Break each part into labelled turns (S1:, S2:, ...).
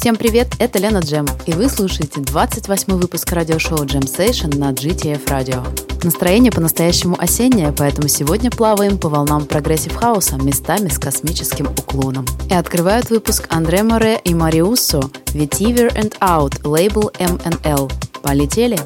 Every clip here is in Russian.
S1: Всем привет, это Лена Джем, и вы слушаете 28 выпуск радиошоу Jem Session на GTF Radio. Настроение по-настоящему осеннее, поэтому сегодня плаваем по волнам progressive хауса, местами с космическим уклоном. И открывают выпуск Андре Море и Мариуссо Vetiver and Out, лейбл MNL. Полетели!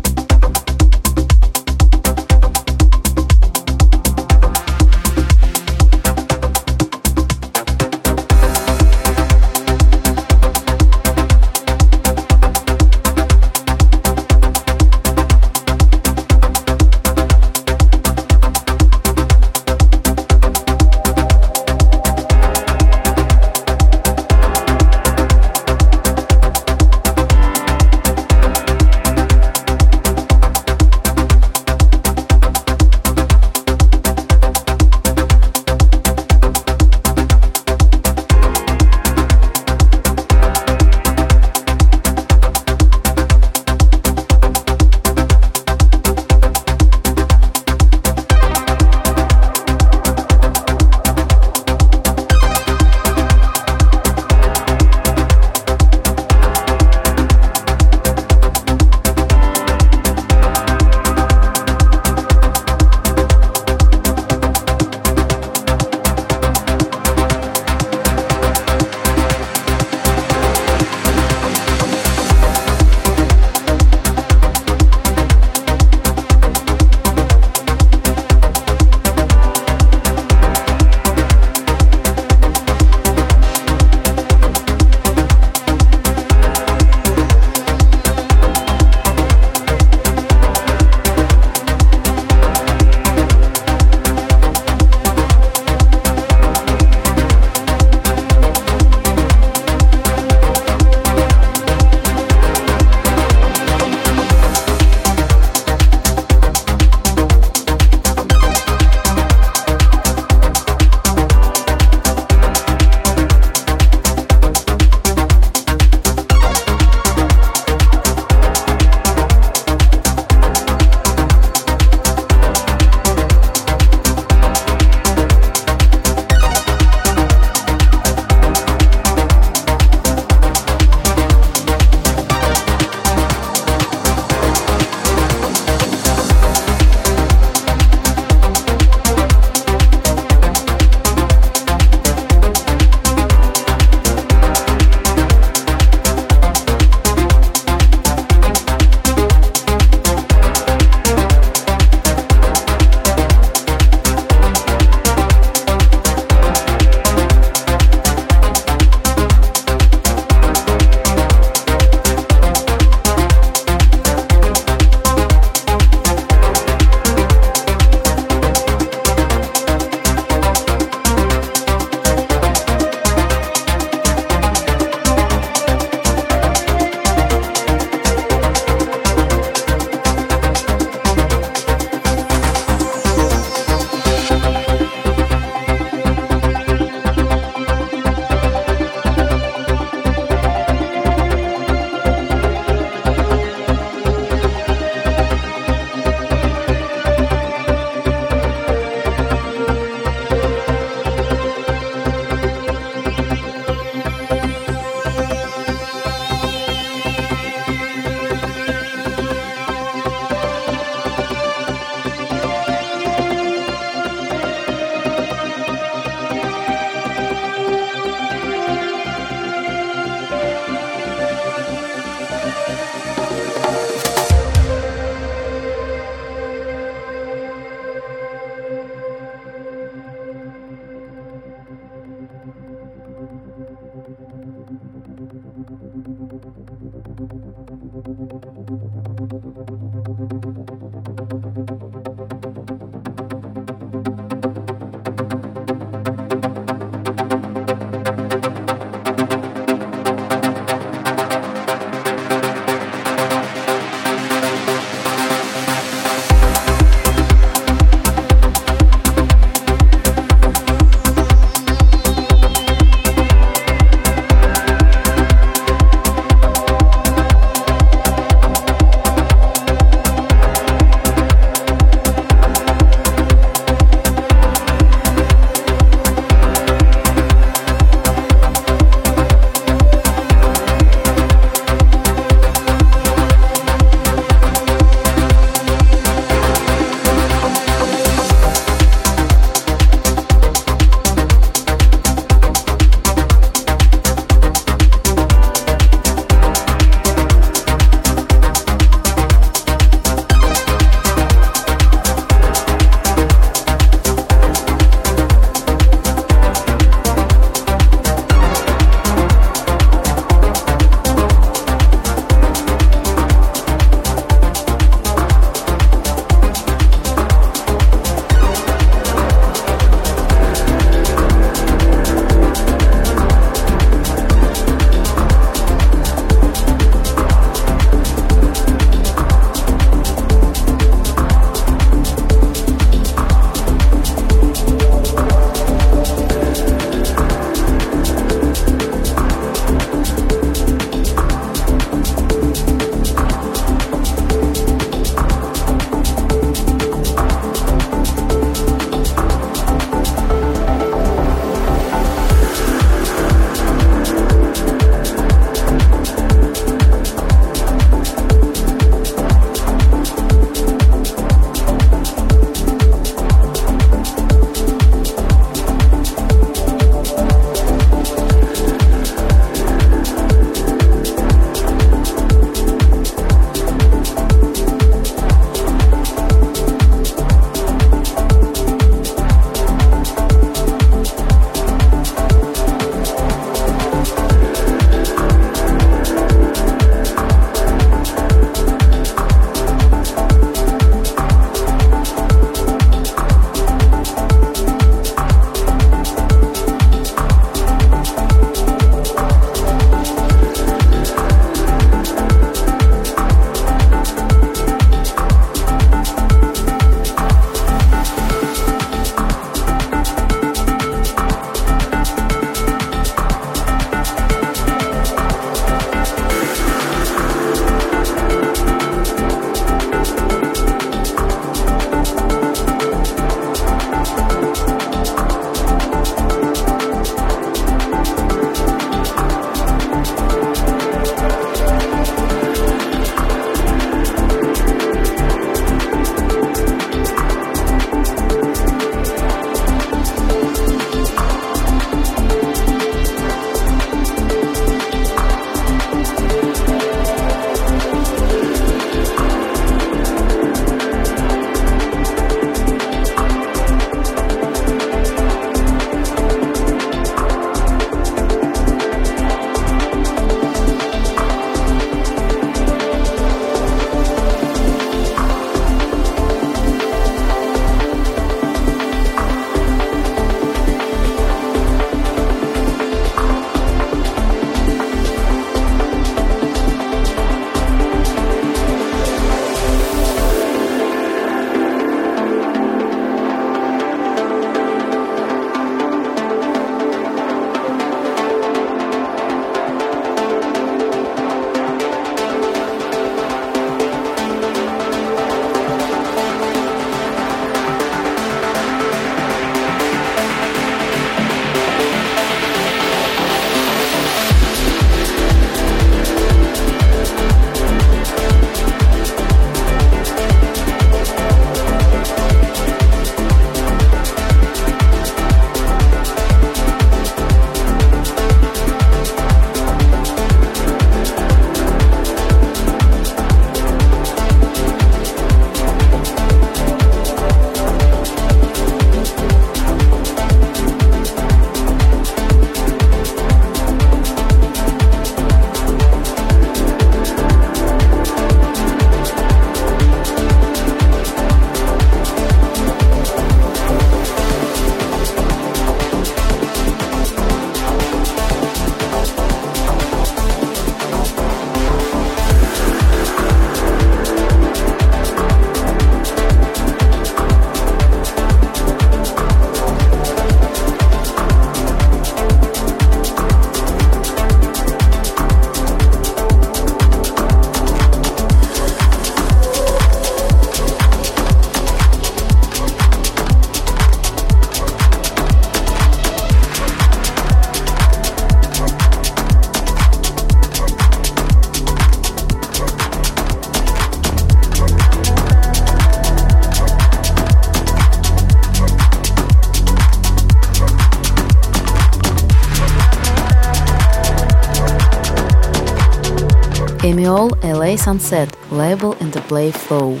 S1: Play Sunset label and
S2: the Play Flow.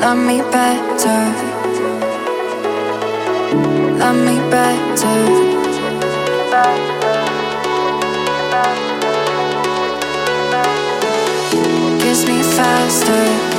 S2: Love me better. Love me better. Kiss me faster.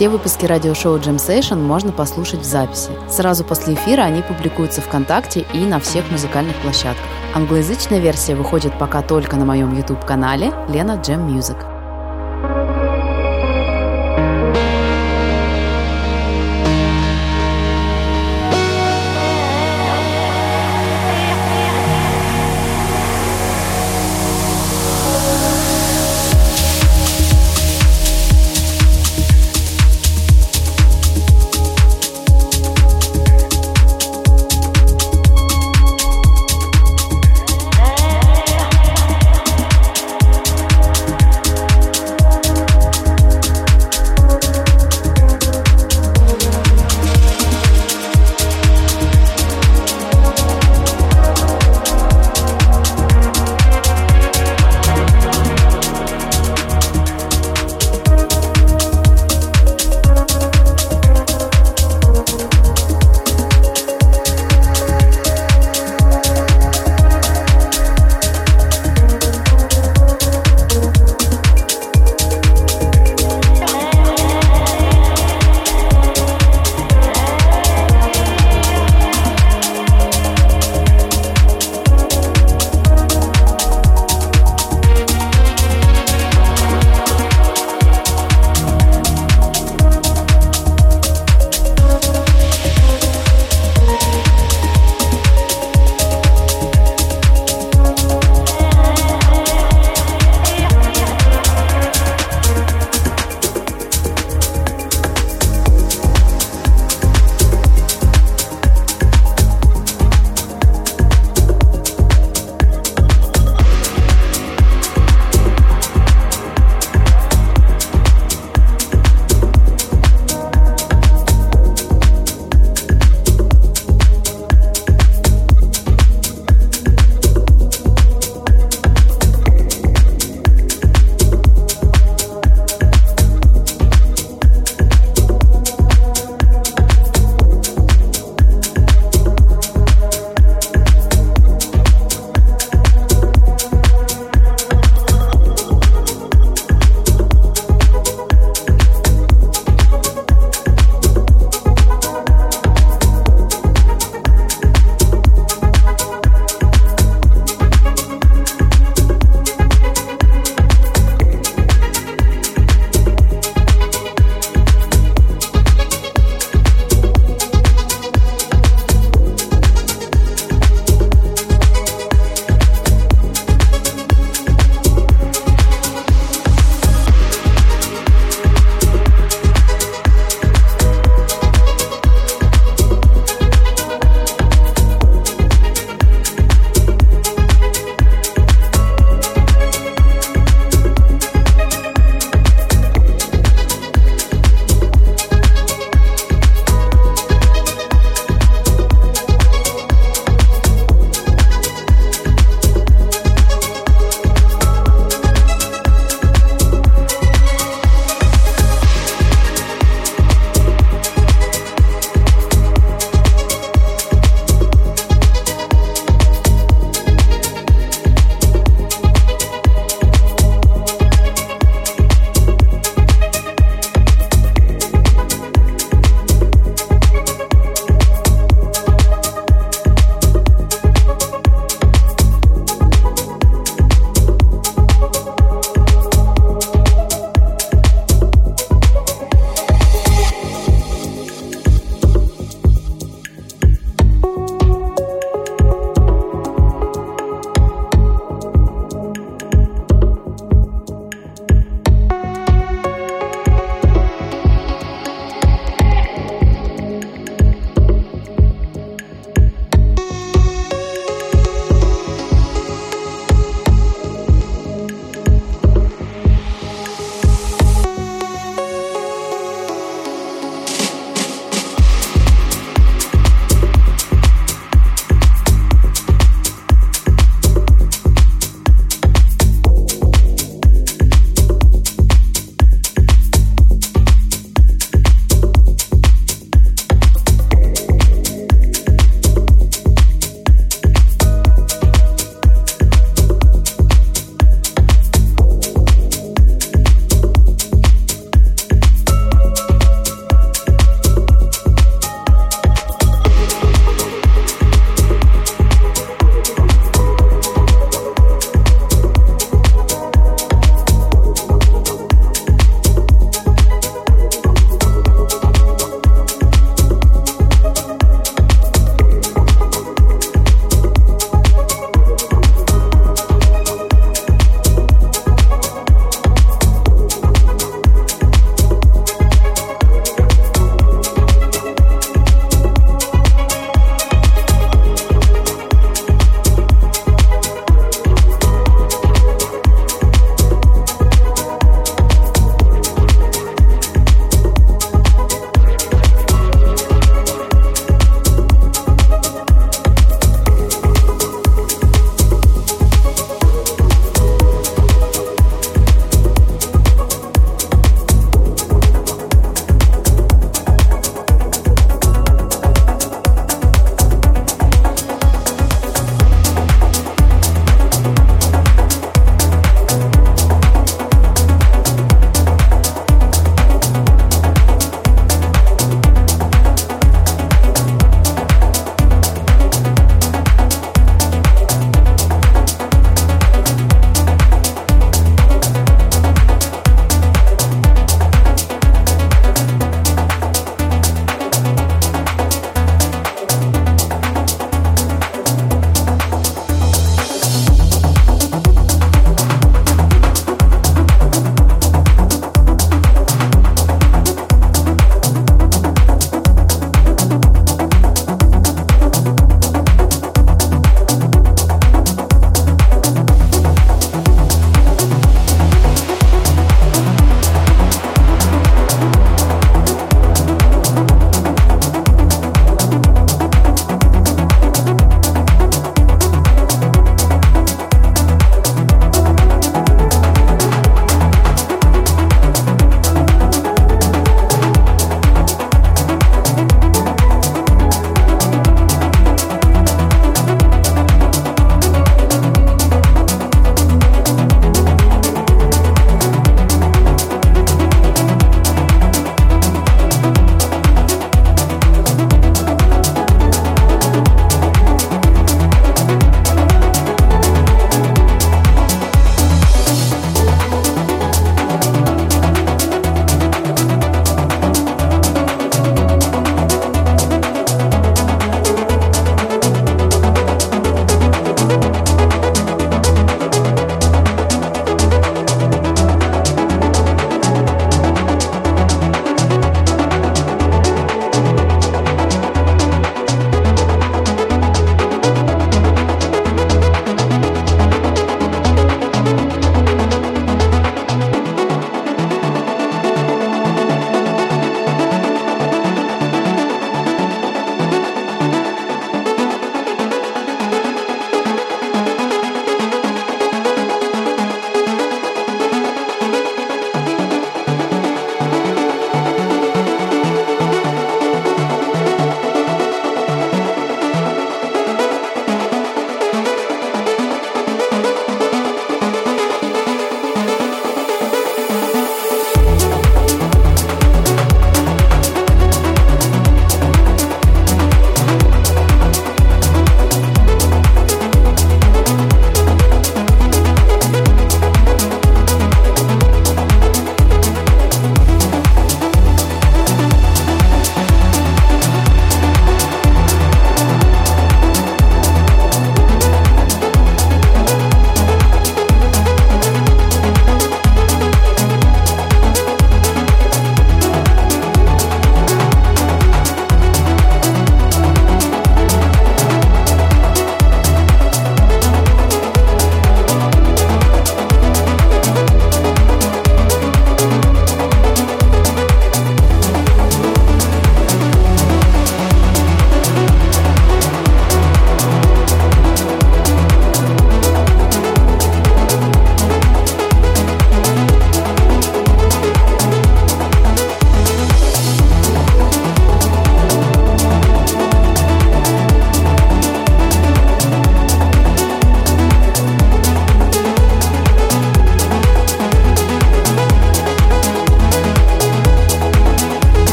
S1: Все выпуски радиошоу Jam Session можно послушать в записи. Сразу после эфира они публикуются ВКонтакте и на всех музыкальных площадках. Англоязычная версия выходит пока только на моем YouTube-канале Лена Jam Music.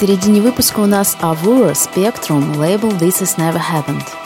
S3: середине выпуска у нас Avura Spectrum, лейбл This Is Never Happened.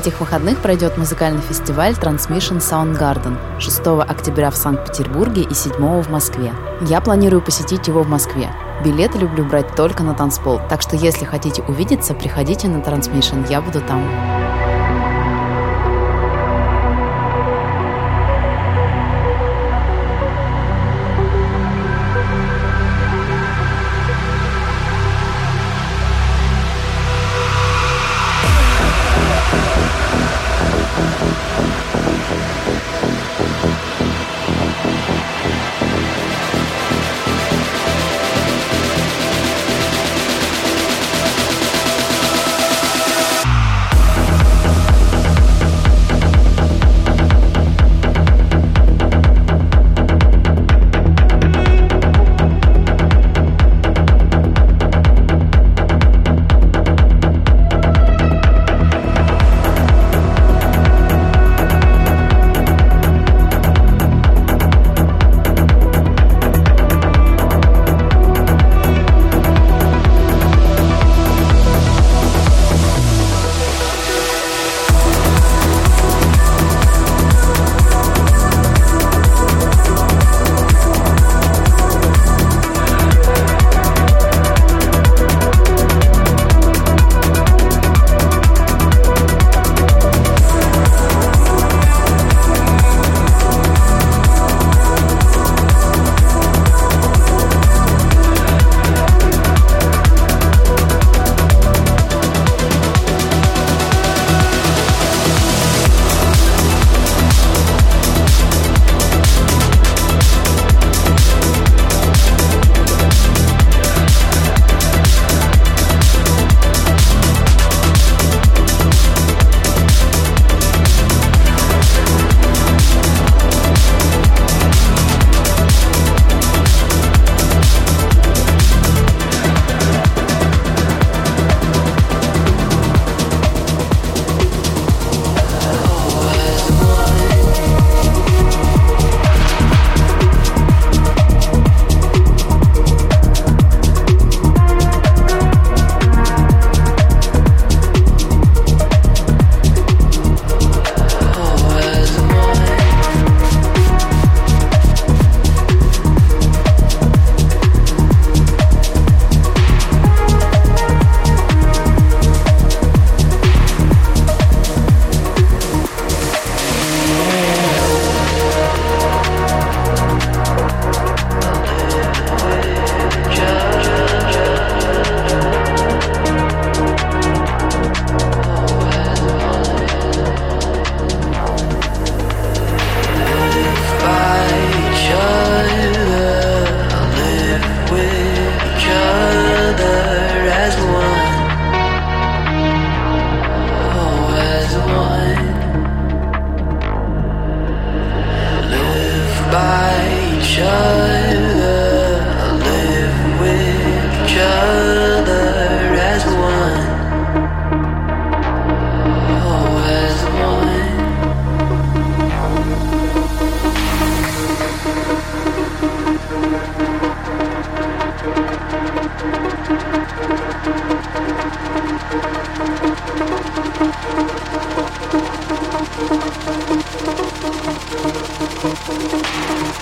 S4: Этих выходных пройдет музыкальный фестиваль Transmission Soundgarden 6 октября в Санкт-Петербурге и 7 в Москве. Я планирую посетить его в Москве. Билеты люблю брать только на танцпол, так что если хотите увидеться, приходите на Transmission, я буду там.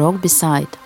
S1: Rock Beside.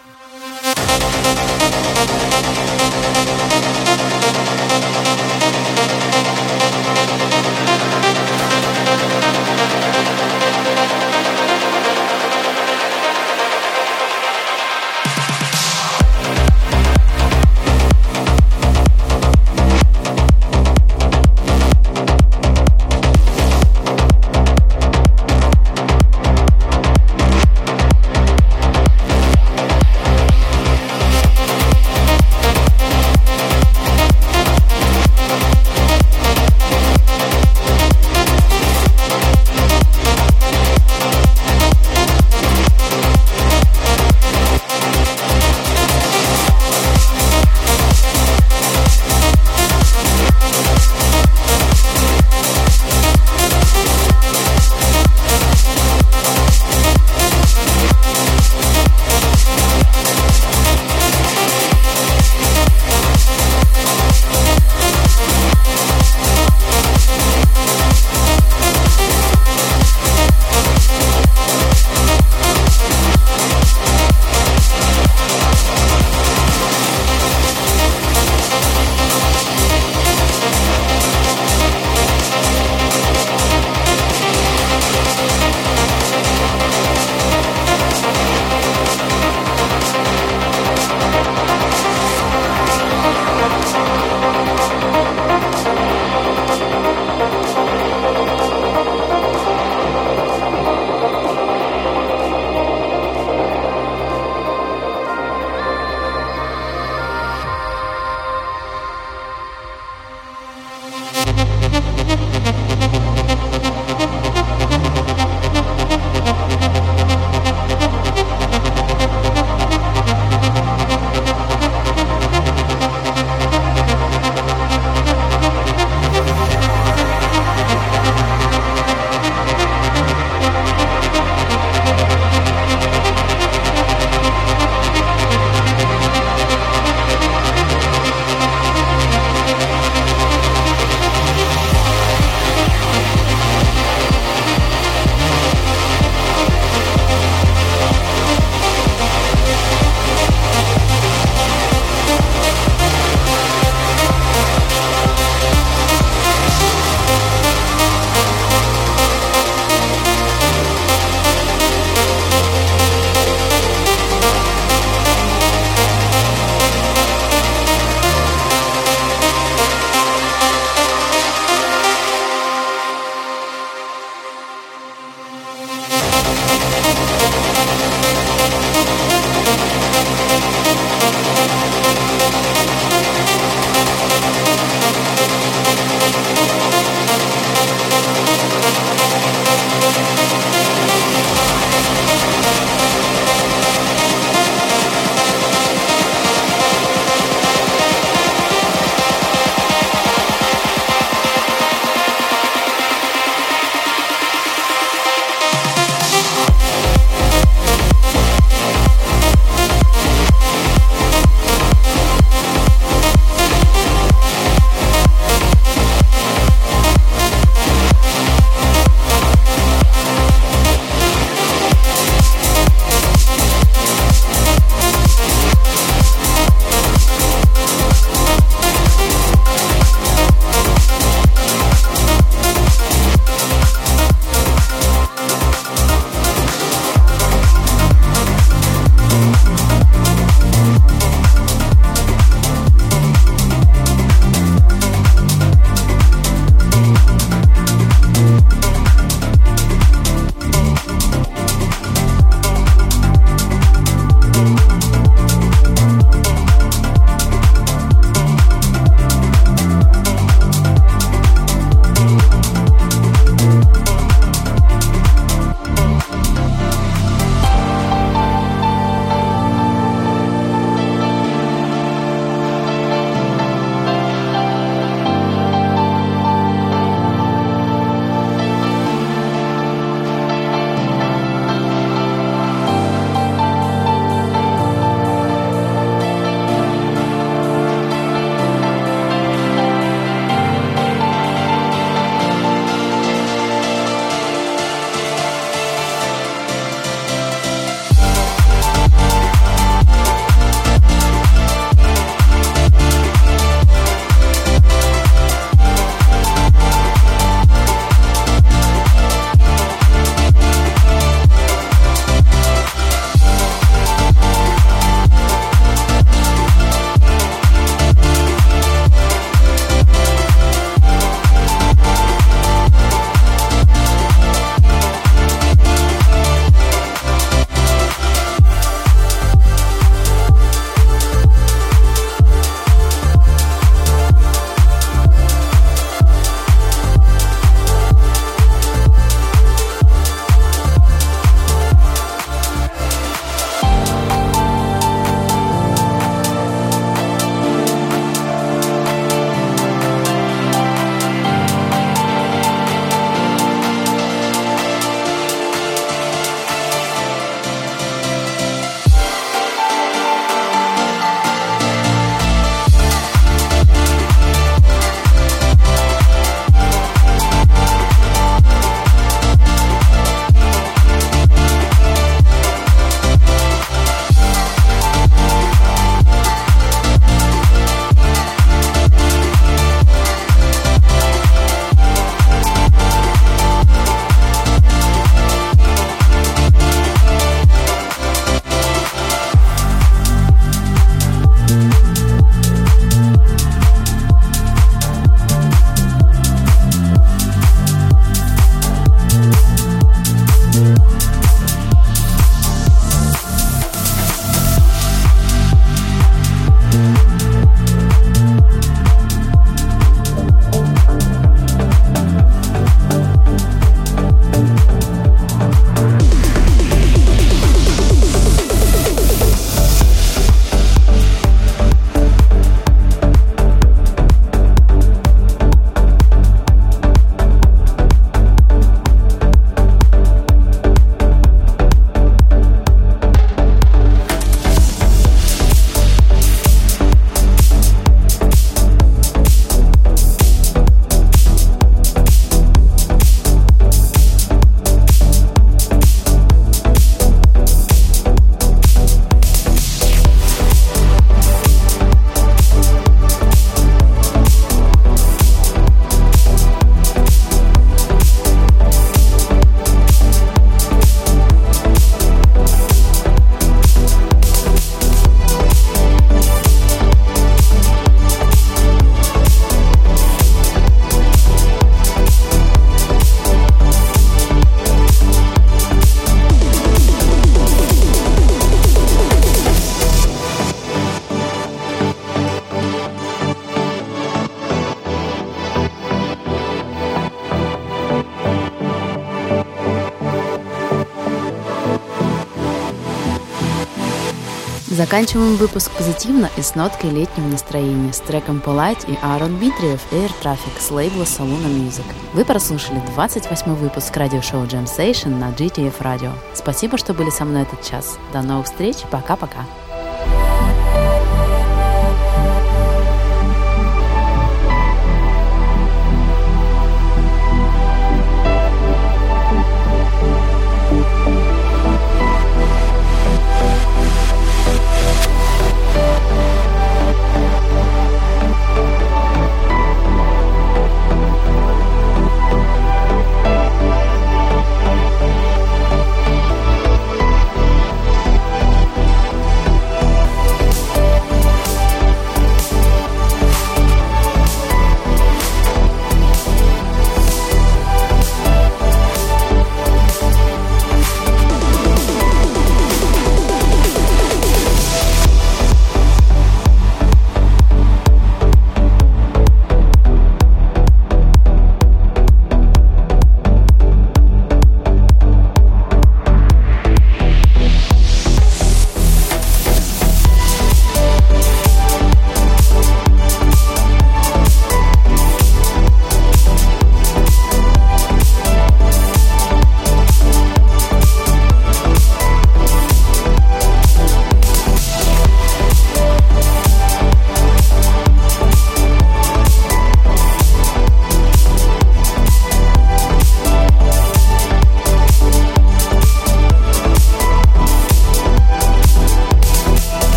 S1: Заканчиваем выпуск позитивно и с ноткой летнего настроения с треком Polite и Аарон Дмитриев Air Traffic с лейбла Saluna Music. Вы прослушали 28 выпуск радиошоу Jam Station на GTF Radio. Спасибо, что были со мной этот час. До новых встреч. Пока-пока.